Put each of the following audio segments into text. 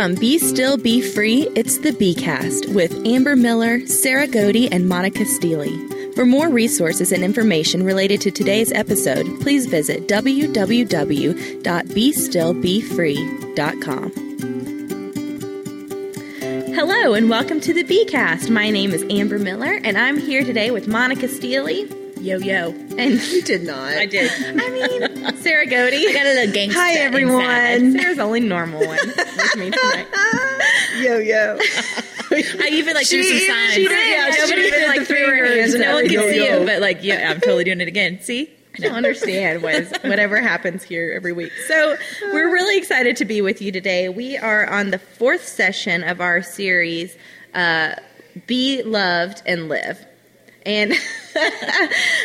From Be Still, Be Free, it's the Cast with Amber Miller, Sarah Godey, and Monica Steely. For more resources and information related to today's episode, please visit www.bestillbefree.com. Hello, and welcome to the Cast. My name is Amber Miller, and I'm here today with Monica Steely. Yo yo. And you did not. I did. I mean, Sarah Godey. I got a little gangster. Hi everyone. Sarah's the only normal one with me tonight. yo yo. I even like threw some signs. She did, yeah, nobody even like threw her hands. No one can see it, but like yeah, I'm totally doing it again. See. I don't understand what is, whatever happens here every week. So we're really excited to be with you today. We are on the fourth session of our series, uh, "Be Loved and Live," and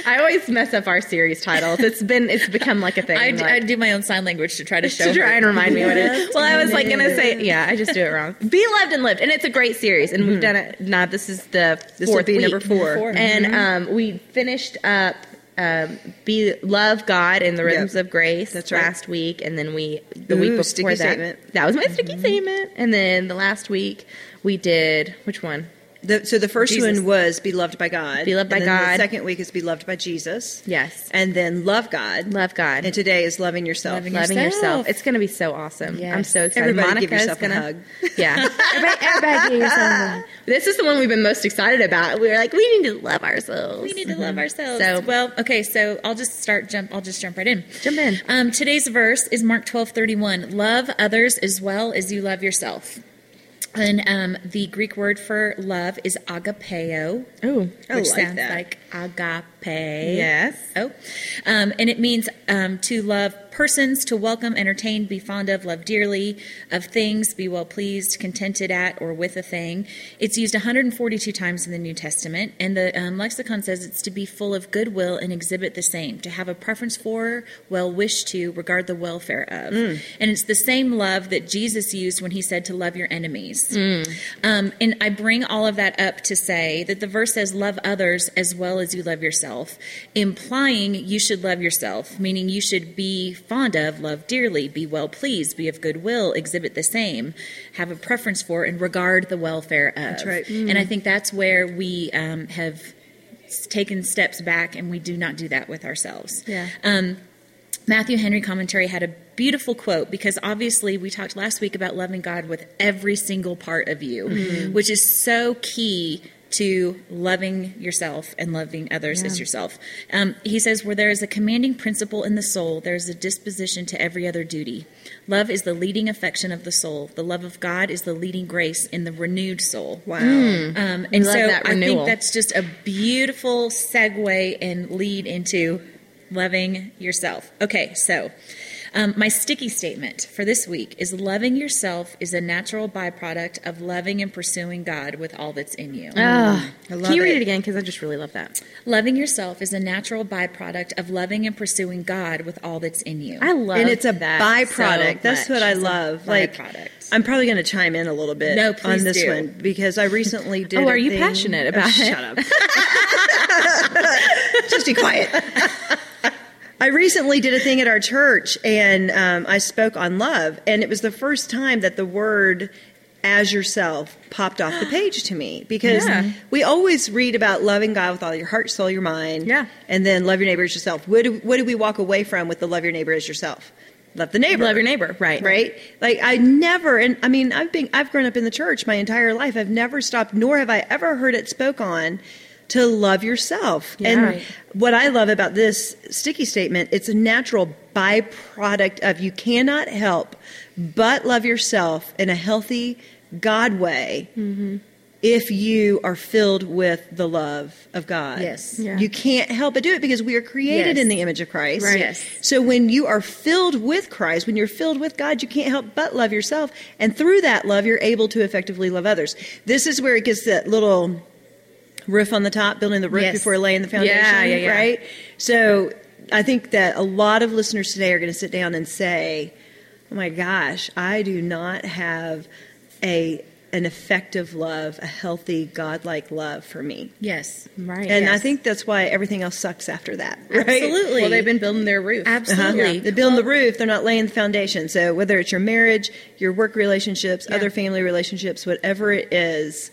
I always mess up our series titles. It's been it's become like a thing. I, like, I do my own sign language to try to show to try her. and remind me what it is. Well, I was like gonna say yeah, I just do it wrong. Be loved and lived, and it's a great series, and we've done it. Now this is the This will fourth be week. number four. Four. and um, we finished up. Um, be love God in the rhythms Yep. of grace That's right. last week, and then we the Ooh, week before sticky that statement. that was my sticky statement, and then the last week we did which one? The, so the first Jesus. one was be loved by God. Be loved by and then God. The second week is be loved by Jesus. Yes, And then love God. love God. And today is loving yourself. Loving loving yourself. yourself. It's going to be so awesome. Yes. I'm so excited. Everybody give yourself a gonna, hug. Yeah. everybody, everybody give yourself a hug. This is the one we've been most excited about. We were like, we need to love ourselves. We need to love ourselves. So- well, okay, so I'll just start jump I'll just jump right in. Jump in. Um, today's verse is Mark twelve thirty one. Love others as well as you love yourself. And um, the Greek word for love is agapeo, Ooh. I which like sounds that. like agape. Yes. Oh, um, and it means um, to love persons, to welcome, entertain, be fond of, love dearly, of things, be well pleased, contented at, or with a thing. It's used 142 times in the New Testament, and the um, lexicon says it's to be full of goodwill and exhibit the same, to have a preference for, well wish to, regard the welfare of. And it's the same love that Jesus used when he said to love your enemies. Um, and I bring all of that up to say that the verse says, Love others as well as you love yourself, implying you should love yourself, meaning you should be fond of, love dearly, be well pleased, be of good will, exhibit the same, have a preference for, and regard the welfare of. That's right. And I think that's where we um, have taken steps back and we do not do that with ourselves. Yeah. Um, Matthew Henry commentary had a beautiful quote because obviously we talked last week about loving God with every single part of you, which is so key to loving yourself and loving others as yourself. Um, he says, Where there is a commanding principle in the soul, there is a disposition to every other duty. Love is the leading affection of the soul. The love of God is the leading grace in the renewed soul. Wow. Um, and so that I think that's just a beautiful segue and lead into loving yourself. Okay, so um, my sticky statement for this week is loving yourself is a natural byproduct of loving and pursuing God with all that's in you. I love Can you read it. it again? Because I just really love that. Loving yourself is a natural byproduct of loving and pursuing God with all that's in you. I love and it's a that byproduct. so That's much. what I It's a love. Like, byproduct. I'm probably going to chime in a little bit No, on this do. one because I recently did. Oh, a are you thing- passionate Oh, about it? Shut up. Just be quiet. I recently did a thing at our church and um, I spoke on love, and it was the first time that the word as yourself popped off the page to me because Yeah. we always read about loving God with all your heart, soul, your mind, Yeah. and then love your neighbor as yourself. What do, what do we walk away from with the love your neighbor as yourself? Love the neighbor. Love your neighbor, right? Right? Like I never, and I mean, I've been, I've grown up in the church my entire life. I've never stopped, nor have I ever heard it spoke on to love yourself. Yeah. and what I love about this sticky statement, it's a natural byproduct of you cannot help but love yourself in a healthy God way. Mm-hmm. If you are filled with the love of God, Yes. Yeah. you can't help but do it because we are created Yes. in the image of Christ. Right. Yes. So when you are filled with Christ, when you're filled with God, you can't help but love yourself. And through that love, you're able to effectively love others. This is where it gets that little roof on the top, building the roof Yes. before laying the foundation, Yeah, yeah, yeah. right? So I think that a lot of listeners today are going to sit down and say, oh my gosh, I do not have a an effective love, a healthy, godlike love for me. Yes. Right. And I think that's why everything else sucks after that. Right? Absolutely. well, they've been building their roof. Uh-huh. Absolutely. They're building the roof, they're not laying the foundation. So whether it's your marriage, your work relationships, Yeah. other family relationships, whatever it is,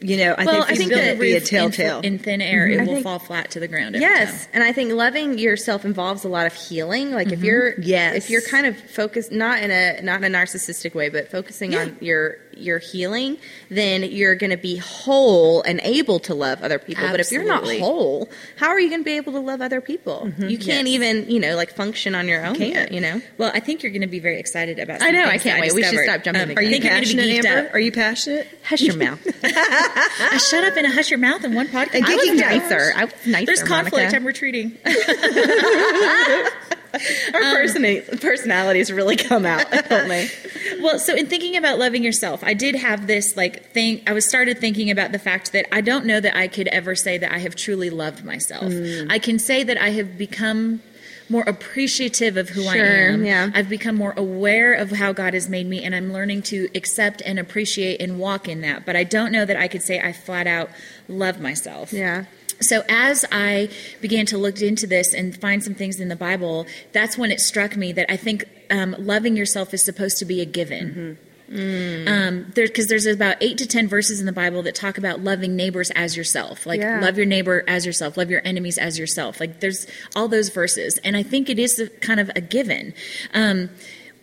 you know, I well, think I it's think going to be a roof in, telltale. in thin air, it mm-hmm. I will think- fall flat to the ground. Every Yes, time. and I think loving yourself involves a lot of healing. Like if mm-hmm. you're Yes. if you're kind of focused not in a not in a narcissistic way, but focusing on your your healing, then you're going to be whole and able to love other people. But if you're not whole, how are you going to be able to love other people? You can't Yes. even you know like function on your own. Can't. Yet, you know. Well, I think you're going to be very excited about. I know, I can't wait. We should stop jumping Um, Are you I think you're gonna be passionate, Amber? up. Are you passionate? Hush your mouth. I shut up and a hush your mouth in one podcast. I was nicer. I was nicer. There's conflict. Monica. I'm retreating. Our um, persona- personalities really come out, don't they? Well, so in thinking about loving yourself, I did have this like thing. I was started thinking about the fact that I don't know that I could ever say that I have truly loved myself. Mm. I can say that I have become more appreciative of who I am. yeah. I've become more aware of how God has made me, and I'm learning to accept and appreciate and walk in that. But I don't know that I could say I flat out love myself. Yeah. So as I began to look into this and find some things in the Bible, that's when it struck me that I think um, loving yourself is supposed to be a given. Um, there, because there's about eight to ten verses in the Bible that talk about loving neighbors as yourself, like Yeah. love your neighbor as yourself, love your enemies as yourself. Like there's all those verses, and I think it is a, kind of a given. Um,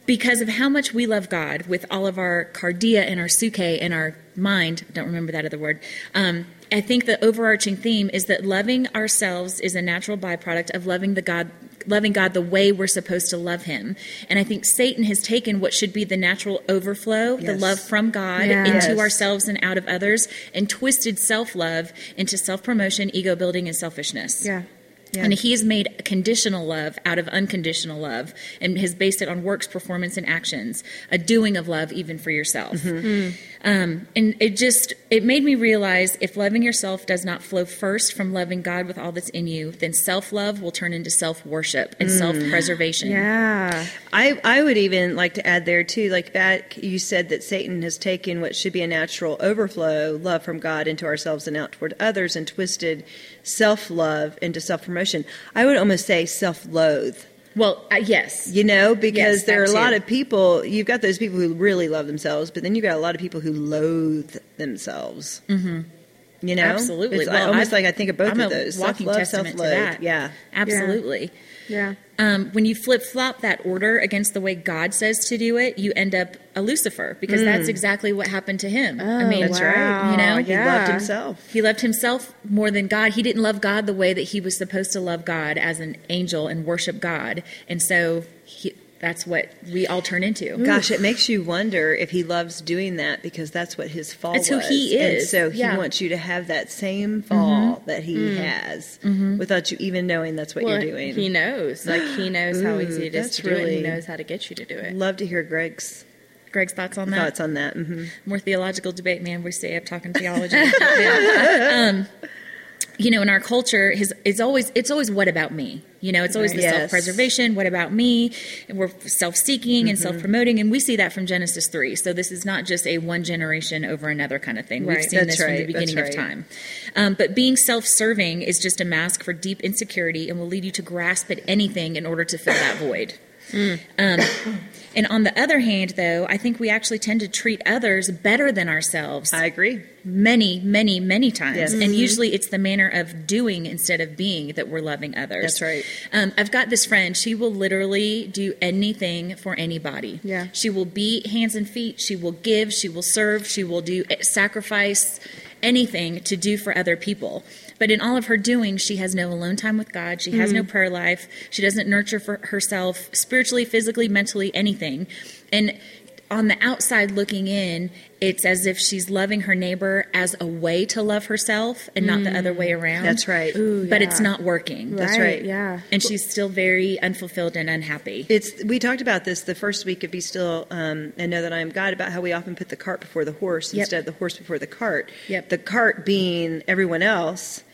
because of how much we love God with all of our kardia and our psuche and our mind, don't remember that other word. Um, I think the overarching theme is that loving ourselves is a natural byproduct of loving the God, loving God the way we're supposed to love Him. And I think Satan has taken what should be the natural overflow, the love from God, Yes. into Yes. ourselves and out of others, and twisted self love into self promotion, ego building, and selfishness. Yeah. Yeah. And he has made conditional love out of unconditional love and has based it on works, performance, and actions, a doing of love even for yourself. Mm-hmm. Mm-hmm. Um, and it just, it made me realize if loving yourself does not flow first from loving God with all that's in you, then self love will turn into self worship and mm. self preservation. Yeah. I, I would even like to add there too, like that you said that Satan has taken what should be a natural overflow, love from God, into ourselves and out toward others, and twisted self love into self promotion. I would almost say self loathe. Well, uh, yes. You know, because Yes, there are a lot too. of people. You've got those people who really love themselves, but then you've got a lot of people who loathe themselves. Mm-hmm. You know, Absolutely. It's Well, almost I've- like I think of both I'm of a those: walking self-love, testament to self-loathe. that. Yeah, Absolutely. Yeah. Um, when you flip flop that order against the way God says to do it, you end up a Lucifer because that's exactly what happened to him. I mean, that's right. You know, he Yeah. loved himself. He loved himself more than God. He didn't love God the way that he was supposed to love God as an angel and worship God. And so he, that's what we all turn into. Gosh, it makes you wonder if he loves doing that because that's what his fall is. That's who was. he And is. so he Yeah. wants you to have that same fall that he has without you even knowing that's what Well, you're doing. He knows. Like he knows how easy it is that's to do it. He really- knows how to get you to do it. Love to hear Greg's Greg's thoughts on that? thoughts on that. hmm More theological debate, man. We stay up talking theology. Yeah. um, you know, in our culture, his, it's always it's always what about me. You know, it's always the Yes. self preservation. What about me? And we're self seeking and self promoting, and we see that from Genesis three. So this is not just a one generation over another kind of thing. We've seen That's this from the right. Beginning of time. Um, but being self serving is just a mask for deep insecurity and will lead you to grasp at anything in order to fill that void. Mm. Um, and on the other hand, though, I think we actually tend to treat others better than ourselves I agree. many, many, many times. Yes. And usually it's the manner of doing instead of being that we're loving others. That's right. Um, I've got this friend. She will literally do anything for anybody. Yeah. She will be hands and feet. She will give. She will serve. She will do sacrifice anything to do for other people. But in all of her doing, she has no alone time with God. She has no Mm-hmm. prayer life. She doesn't nurture for herself spiritually, physically, mentally, anything. And on the outside looking in, it's as if she's loving her neighbor as a way to love herself and not the other way around. Mm. That's right. Ooh, But yeah. it's not working. That's right. Yeah. And she's still very unfulfilled and unhappy. It's we talked about this the first week of Be Still um, and Know That I Am God about how we often put the cart before the horse Yep. instead of the horse before the cart. Yep. The cart being everyone else, every,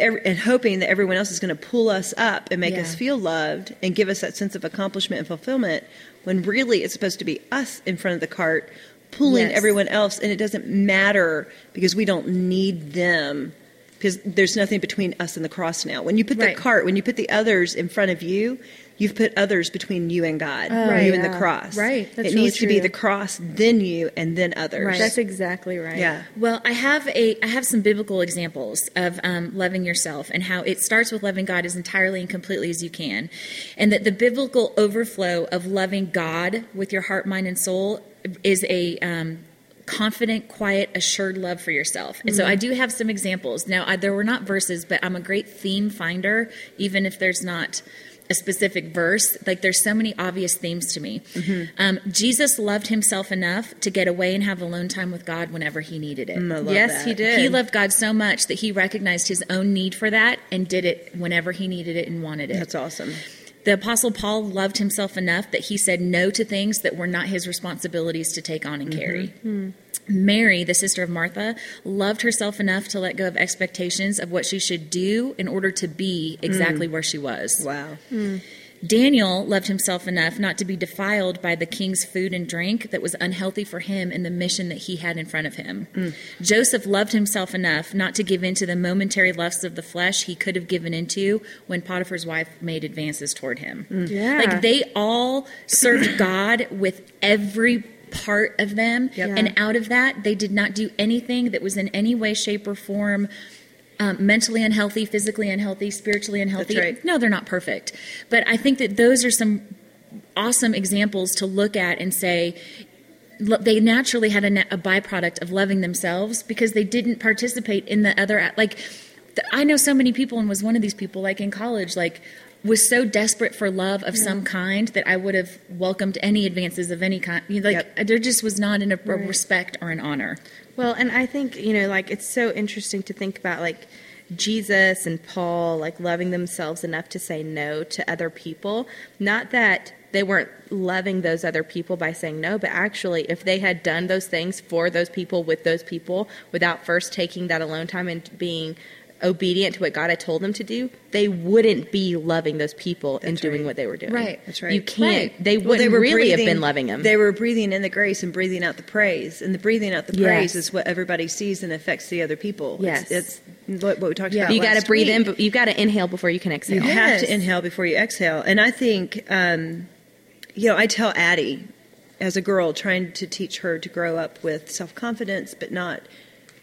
and hoping that everyone else is going to pull us up and make Yeah. us feel loved and give us that sense of accomplishment and fulfillment, when really it's supposed to be us in front of the cart pulling Yes. everyone else, and it doesn't matter because we don't need them because there's nothing between us and the cross now. When you put Right. the cart, when you put the others in front of you, you've put others between you and God, Right. you and the cross. Right. That's it really needs to be the cross, then you, and then others. Right. That's exactly right. Yeah. Well, I have a I have some biblical examples of um, loving yourself and how it starts with loving God as entirely and completely as you can, and that the biblical overflow of loving God with your heart, mind, and soul is a um, confident, quiet, assured love for yourself. And so mm-hmm. I do have some examples. Now, I, there were not verses, but I'm a great theme finder, even if there's not a specific verse. Like there's so many obvious themes to me. Mm-hmm. Um, Jesus loved himself enough to get away and have alone time with God whenever he needed it. Mm, I Yes, that. he did. He loved God so much that he recognized his own need for that and did it whenever he needed it and wanted it. That's awesome. The Apostle Paul loved himself enough that he said no to things that were not his responsibilities to take on and mm-hmm. carry. Hmm. Mary, the sister of Martha, loved herself enough to let go of expectations of what she should do in order to be exactly mm. where she was. Wow. Hmm. Daniel loved himself enough not to be defiled by the king's food and drink that was unhealthy for him and the mission that he had in front of him. Mm. Joseph loved himself enough not to give in to the momentary lusts of the flesh he could have given into when Potiphar's wife made advances toward him. Mm. Yeah. Like they all served God with every part of them. Yep. And out of that, they did not do anything that was in any way, shape, or form um, mentally unhealthy, physically unhealthy, spiritually unhealthy. right. No, they're not perfect. But I think that those are some awesome examples to look at and say, they naturally had a, a byproduct of loving themselves because they didn't participate in the other like i know so many people and was one of these people like in college like was so desperate for love of some kind that i would have welcomed any advances of any kind like Yep. there just was not an, a respect or an honor Well, and I think, you know, like it's so interesting to think about like Jesus and Paul like loving themselves enough to say no to other people. Not that they weren't loving those other people by saying no, but actually if they had done those things for those people with those people without first taking that alone time and being obedient to what God had told them to do, they wouldn't be loving those people and doing right. what they were doing. Right. That's right. You can't. Right. They Well, wouldn't really have been loving them. They were breathing in the grace and breathing out the praise, and the breathing out the Yes. praise is what everybody sees and affects the other people. Yes. it's, it's what, we talked Yeah. about. you got to breathe in, but you've got to inhale before you can exhale. You have to inhale before you exhale. And I think, um, you know, I tell Addie as a girl trying to teach her to grow up with self confidence, but not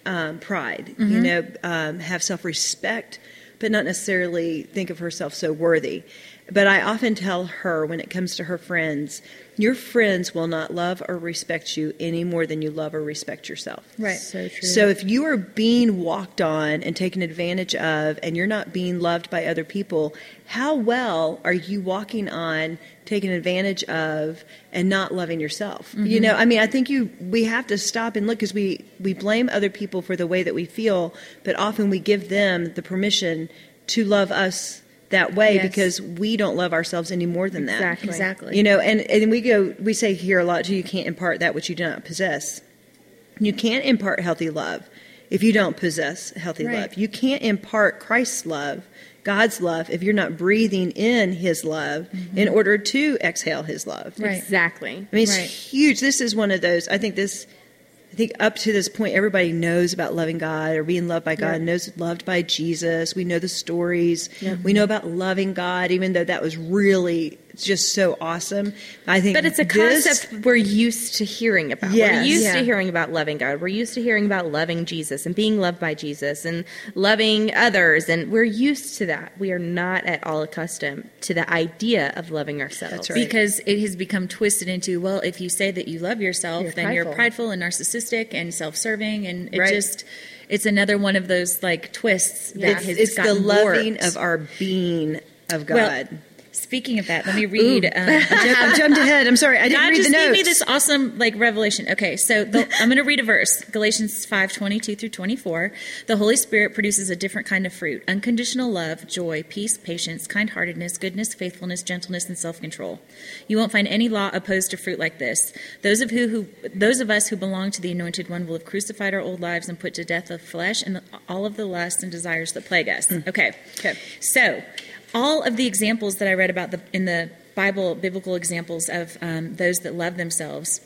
um, pride. You know, um, have self respect, but not necessarily think of herself so worthy. But I often tell her when it comes to her friends, your friends will not love or respect you any more than you love or respect yourself. Right. So true. So if you are being walked on and taken advantage of and you're not being loved by other people, how well are you walking on, taken advantage of and not loving yourself? You mm-hmm. know, I mean, I think you we have to stop and look cuz we we blame other people for the way that we feel, but often we give them the permission to love us that way Yes. because we don't love ourselves any more than that. Exactly. exactly You know, and, and we go, we say here a lot too, you can't impart that which you do not possess. You can't impart healthy love if you don't possess healthy Right. love. You can't impart Christ's love, God's love, if you're not breathing in His love mm-hmm. in order to exhale His love. Right. Exactly. I mean, it's Right. huge. This is one of those. I think this. I think up to this point, everybody knows about loving God or being loved by God. Yeah. Knows loved by Jesus. We know the stories. We know about loving God, even though that was really just so awesome. I think, But it's a this- concept we're used to hearing about. Yes. We're used Yeah. to hearing about loving God. We're used to hearing about loving Jesus and being loved by Jesus and loving others. And we're used to that. We are not at all accustomed to the idea of loving ourselves. That's right. because it has become twisted into well if you say that you love yourself You're then you're prideful. prideful and narcissistic and self-serving and it Right. just it's another one of those like twists that it's, has it's the loving warped. of our being of God. Well, speaking of that let me read um, I jumped ahead. I'm sorry. I didn't God read just the gave me this awesome like revelation. Okay, so the, I'm going to read a verse, Galatians 5, 22 through 24. The Holy Spirit produces a different kind of fruit: unconditional love, joy, peace, patience, kind-heartedness, goodness, faithfulness, gentleness, and self-control. You won't find any law opposed to fruit like this. Those of who, who those of us who belong to the Anointed One will have crucified our old lives and put to death the flesh and the, all of the lusts and desires that plague us. Okay, Okay. so all of the examples that I read about the, in the Bible biblical examples of um, those that love themselves.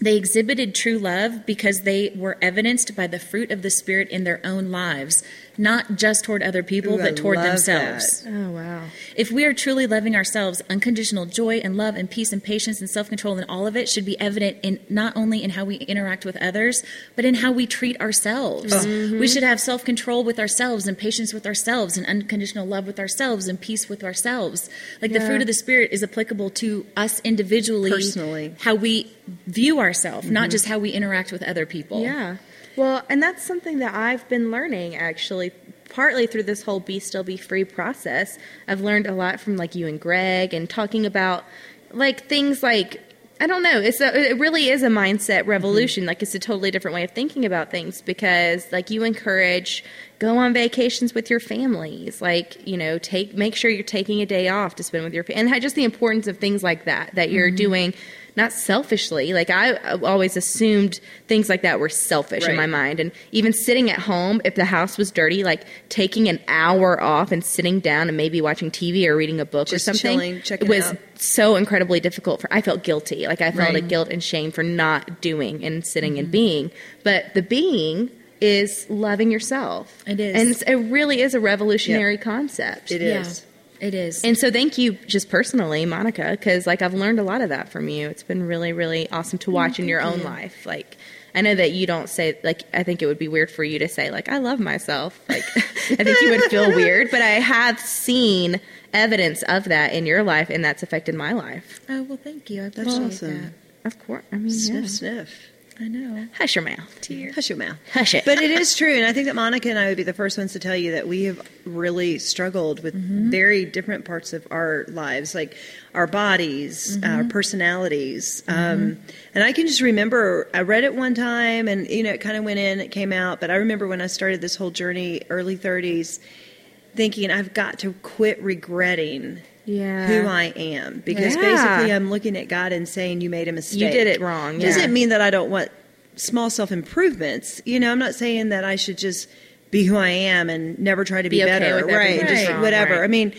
They exhibited true love because they were evidenced by the fruit of the Spirit in their own lives, not just toward other people, Ooh, but toward love themselves. Oh wow. If we are truly loving ourselves, unconditional joy and love and peace and patience and self control and all of it should be evident in not only in how we interact with others, but in how we treat ourselves. Mm-hmm. We should have self control with ourselves and patience with ourselves and unconditional love with ourselves and peace with ourselves. Like the fruit of the Spirit is applicable to us individually, Personally. Mm-hmm. how we view ourselves, not just how we interact with other people. Yeah. Well, and that's something that I've been learning actually partly through this whole be still be free process. I've learned a lot from like you and Greg and talking about like things like I don't know. It's a, it really is a mindset mm-hmm. revolution. Like it's a totally different way of thinking about things because like you encourage go on vacations with your families. Like you know, take make sure you're taking a day off to spend with your family, and just the importance of things like that that you're doing not selfishly. Like I always assumed things like that were selfish in my mind, and even sitting at home if the house was dirty, like taking an hour off and sitting down and maybe watching TV or reading a book Just or something chilling, was out. so incredibly difficult for. I felt guilty, like I felt a guilt and shame for not doing and sitting Mm-hmm. and being. But the being is loving yourself. It is. and it's, it really is a revolutionary concept. It Yeah, is. it is. And so thank you just personally, Monica, because like I've learned a lot of that from you. It's been really, really awesome to mm, watch in your own life. Like I know that you don't say like I think it would be weird for you to say like I love myself. Like I think you would feel weird, but I have seen evidence of that in your life and that's affected my life. oh well, thank you. I That's appreciate awesome. that. Of course. I mean, Sniff, yeah. sniff. I know. Hush your mouth. Tear. Hush your mouth. Hush it. But it is true, and I think that Monica and I would be the first ones to tell you that we have really struggled with mm-hmm. very different parts of our lives, like our bodies, mm-hmm. our personalities. Mm-hmm. Um, and I can just remember I read it one time, and you know, it kind of went in, it came out. But I remember when I started this whole journey, early thirties, thinking I've got to quit regretting. Yeah. Who I am, because Yeah. basically I'm looking at God and saying you made a mistake. You did it wrong, yeah. Doesn't mean that I don't want small self improvements. You know, I'm not saying that I should just be who I am and never try to be, Be okay better, right? everything Just whatever. right. I mean,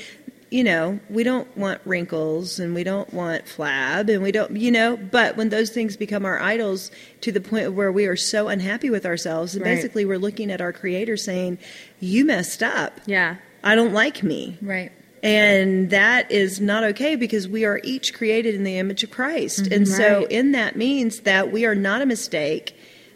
you know, we don't want wrinkles and we don't want flab and we don't, you know, but when those things become our idols to the point where we are so unhappy with ourselves, and Right. basically we're looking at our creator saying, "You messed up. Yeah. I don't like me." Right. And that is not okay because we are each created in the image of Christ. and so, Mm-hmm. Right. in that means that we are not a mistake.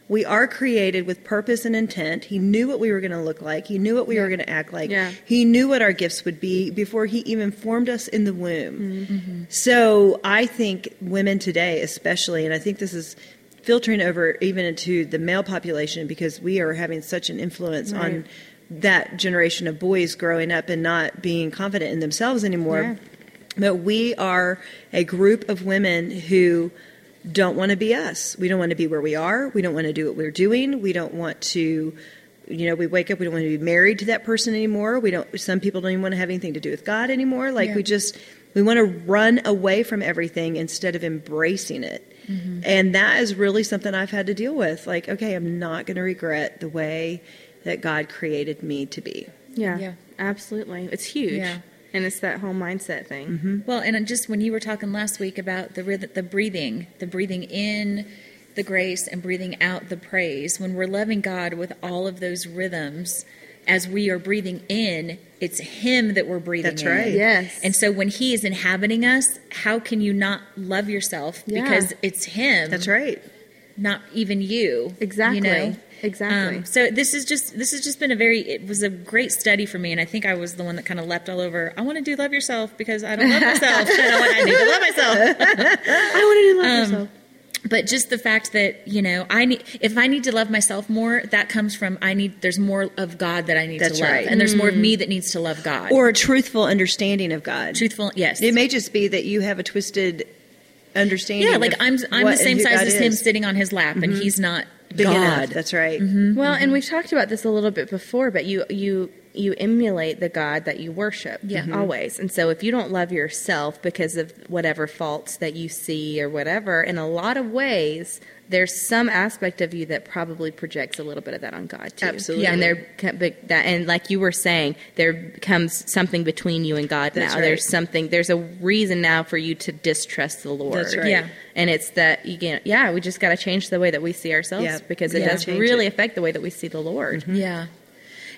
We are created with purpose and intent. He knew what we were going to look like, He knew what we were going to act like. Yeah. He knew what our gifts would be before He even formed us in the womb. Mm-hmm. So, I think women today, especially, and I think this is filtering over even into the male population because we are having such an influence Right. on that generation of boys growing up and not being confident in themselves anymore. Yeah. But we are a group of women who don't want to be us. We don't want to be where we are. We don't want to do what we're doing. We don't want to, you know, we wake up, we don't want to be married to that person anymore. We don't, some people don't even want to have anything to do with God anymore. Like Yeah. we just, we want to run away from everything instead of embracing it. Mm-hmm. And that is really something I've had to deal with. Like, okay, I'm not going to regret the way that God created me to be. Yeah. Yeah. Absolutely. It's huge. Yeah. And it's that whole mindset thing. Mm-hmm. Well, and just when you were talking last week about the rhyth- the breathing, the breathing in the grace and breathing out the praise, when we're loving God with all of those rhythms, as we are breathing in, it's Him that we're breathing That's in. right. Yes. And so when He is inhabiting us, how can you not love yourself? Yeah. Because it's Him. That's right. Not even you. Exactly. You know? Exactly. Um, so this is just this has just been a very it was a great study for me, and I think I was the one that kind of leapt all over. I want to do love yourself because I don't love myself, and I, want, I need to love myself. I want to do love Um, yourself. But just the fact that you know I need if I need to love myself more, that comes from I need there's more of God that I need That's to love, right. and there's more of me that needs to love God. Or a truthful understanding of God. truthful, yes. It may just be that you have a twisted understanding. yeah, like I'm I'm the same size God as him sitting on his lap, and he's not Big God. enough. That's right. Mm-hmm, well, and mm-hmm. we've talked about this a little bit before, but you you you emulate the God that you worship. Yeah. Mhm. always. And so if you don't love yourself because of whatever faults that you see or whatever, in a lot of ways. There's some aspect of you that probably projects a little bit of that on God too. Absolutely. Yeah. and there that, and like you were saying, there comes something between you and God That's now. right. There's something. There's a reason now for you to distrust the Lord. That's right. Yeah. And it's that you can, yeah, we just got to change the way that we see ourselves Yeah. because it Yeah. does Change really it. affect the way that we see the Lord. Yeah.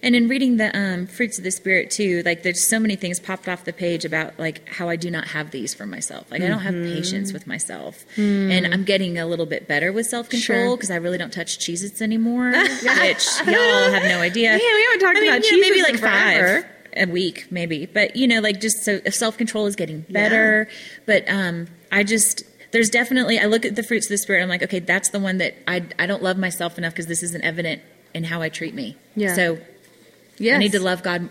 And in reading the um, fruits of the spirit too, like there's so many things popped off the page about like how I do not have these for myself. Like I don't have patience with myself, and I'm getting a little bit better with self control Sure. because I really don't touch Cheez-Its anymore, which y'all have no idea. Man, we haven't talked I mean, about know, maybe like forever. five a week, maybe. But you know, like just so self control is getting better. But um, I just there's definitely I look at the fruits of the spirit. I'm like, okay, that's the one that I I don't love myself enough because this isn't evident in how I treat me. Yeah. So Yes. I need to love God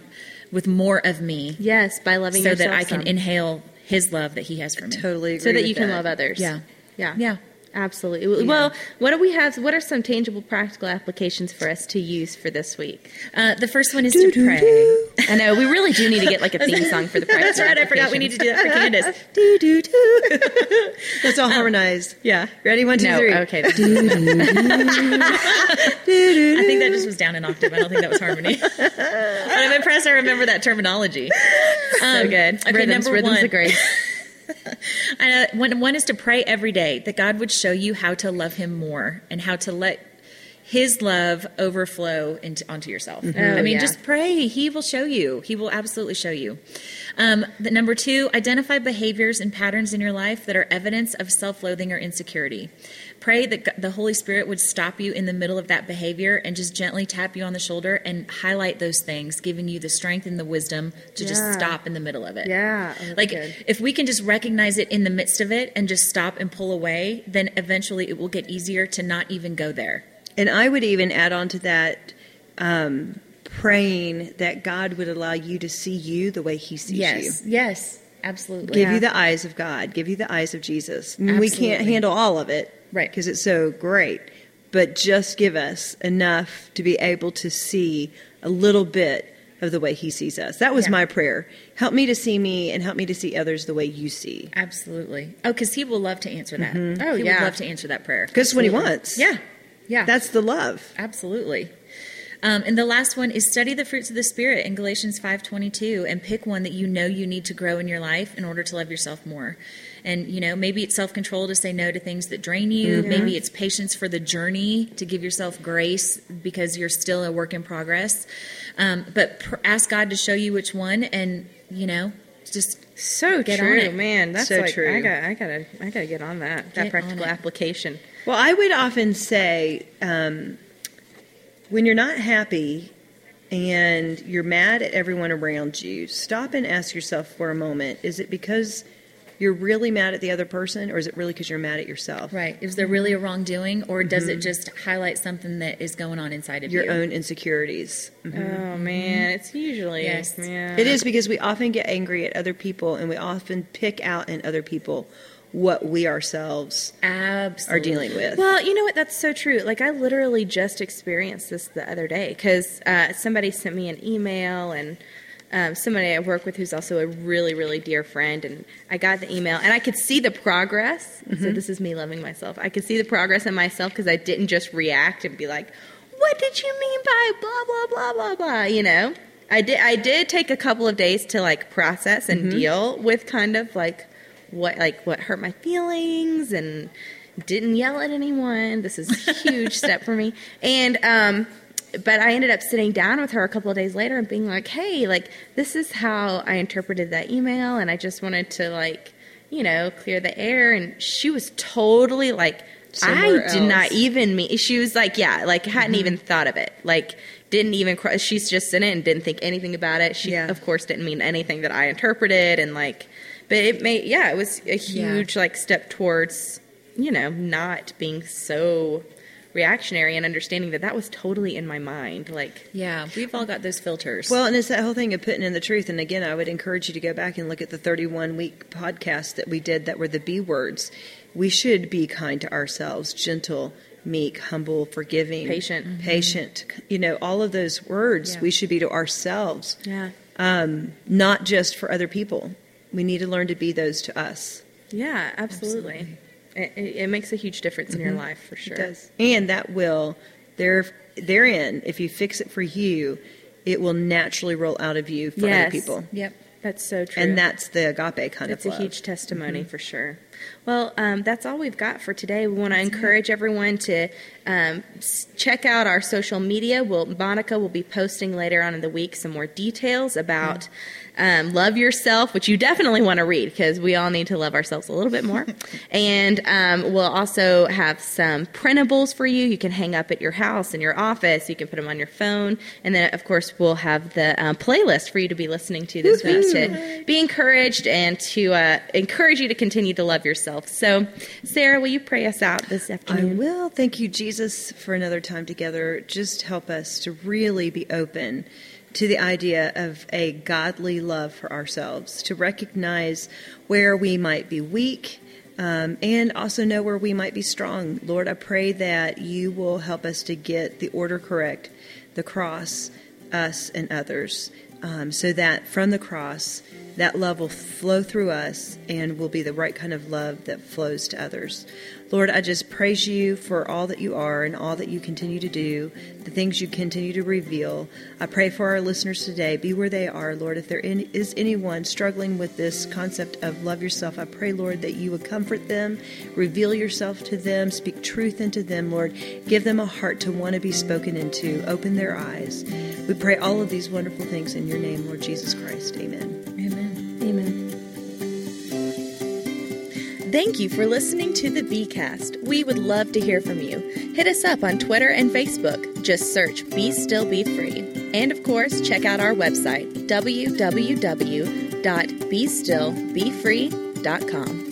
with more of me Yes, by loving so yourself that I can some. inhale His love that He has for me. Totally agree so that with you can love others. Yeah. Yeah. Yeah. Absolutely. Well, what do we have? What are some tangible, practical applications for us to use for this week? Uh, the first one is to pray. I know we really do need to get like a theme song for the practical. That's right. I forgot we need to do that for Candace. Do, do, do. Let's all harmonized. Yeah. Ready? One, two, No. three. Okay. I think that just was down an octave. I don't think that was harmony. but I'm impressed I remember that terminology. so good. okay, rhythms, number rhythms one. of grace. Uh, one, one is to pray every day that God would show you how to love Him more and how to let His love overflow into, onto yourself. I Oh, mean, yeah. just pray. He will show you. He will absolutely show you. Um, the, number two, identify behaviors and patterns in your life that are evidence of self loathing or insecurity. Pray that the Holy Spirit would stop you in the middle of that behavior and just gently tap you on the shoulder and highlight those things, giving you the strength and the wisdom to just stop in the middle of it. Yeah, like good. if we can just recognize it in the midst of it and just stop and pull away, then eventually it will get easier to not even go there. And I would even add on to that, um, praying that God would allow you to see you the way He sees you. Yes, yes, absolutely. Give Yeah. you the eyes of God. Give you the eyes of Jesus. We can't handle all of it, Right. Because it's so great. But just give us enough to be able to see a little bit of the way He sees us. That was Yeah. my prayer. Help me to see me, and help me to see others the way you see. Absolutely. Oh, because he will love to answer that. Oh, he yeah. would love to answer that prayer. Because what He wants. Yeah, yeah. That's the love. Absolutely. Um, and the last one is study the fruits of the spirit in Galatians five twenty two, and pick one that you know you need to grow in your life in order to love yourself more. And you know, maybe it's self control to say no to things that drain you. Maybe it's patience for the journey to give yourself grace because you're still a work in progress. Um, but pr- ask God to show you which one, and you know, just So Get on true, it. man. That's So like true. I got, I gotta, I gotta get on that. That on practical application. Well, I would often say um, when you're not happy and you're mad at everyone around you, stop and ask yourself for a moment is it because you're really mad at the other person or is it really because you're mad at yourself? right. Is there really a wrongdoing, or does it just highlight something that is going on inside of you? Your you? own insecurities. Oh man, it's usually Yes. Yeah. It is because we often get angry at other people and we often pick out in other people what we ourselves Absolutely. are dealing with. Well, you know what? That's so true. Like I literally just experienced this the other day because uh, somebody sent me an email and. Um, somebody I work with who's also a really, really dear friend, and I got the email, and I could see the progress. So this is me loving myself. I could see the progress in myself because I didn't just react and be like, "What did you mean by blah blah blah blah blah?" You know, I did. I did take a couple of days to like process and deal with kind of like what like what hurt my feelings and didn't yell at anyone. This is a huge step for me. And um but I ended up sitting down with her a couple of days later and being like, "Hey, like this is how I interpreted that email and I just wanted to like, you know, clear the air." And she was totally like Somewhere I did not even mean she was like, yeah, like hadn't mm-hmm. even thought of it. Like didn't even cr- she's just in it and didn't think anything about it. She Yeah. of course didn't mean anything that I interpreted and like but it made yeah, it was a huge like step towards, you know, not being so reactionary and understanding that that was totally in my mind. Like Yeah, we've all got those filters. Well, and it's that whole thing of putting in the truth. And again, I would encourage you to go back and look at the 31 week podcast that we did that were the B words. we should be kind to ourselves, gentle, meek, humble, forgiving, Patient. patient. You know, all of those words Yeah. we should be to ourselves, Yeah. um, not just for other people. We need to learn to be those to us. Yeah, absolutely. It, it, it makes a huge difference in your life for sure. It does. And that will, there, therein, if you fix it for you, it will naturally roll out of you for Yes. other people. Yep. That's so true. And that's the agape kind It's of It's a huge testimony for sure. Well, um, that's all we've got for today. We want to encourage everyone to um, check out our social media. We'll, Monica will be posting later on in the week some more details about um, love yourself, which you definitely want to read because we all need to love ourselves a little bit more. and um, we'll also have some printables for you. You can hang up at your house, in your office. You can put them on your phone. And then, of course, we'll have the um, playlist for you to be listening to this week to be encouraged and to uh, encourage you to continue to love yourself. So, Sarah, will you pray us out this afternoon? I will. Thank you, Jesus, for another time together. Just help us to really be open to the idea of a godly love for ourselves, to recognize where we might be weak. Um, and also know where we might be strong. Lord, I pray that you will help us to get the order correct, the cross, us, and others, um, so that from the cross, that love will flow through us and will be the right kind of love that flows to others. Lord, I just praise you for all that you are and all that you continue to do, the things you continue to reveal. I pray for our listeners today. Be where they are, Lord. If there is anyone struggling with this concept of love yourself, I pray, Lord, that you would comfort them, reveal yourself to them, speak truth into them, Lord. Give them a heart to want to be spoken into, open their eyes. We pray all of these wonderful things in your name, Lord Jesus Christ. Amen. Thank you for listening to the Bcast. We would love to hear from you. Hit us up on Twitter and Facebook. Just search Be Still Be Free. And of course, check out our website, www.bestillbefree.com.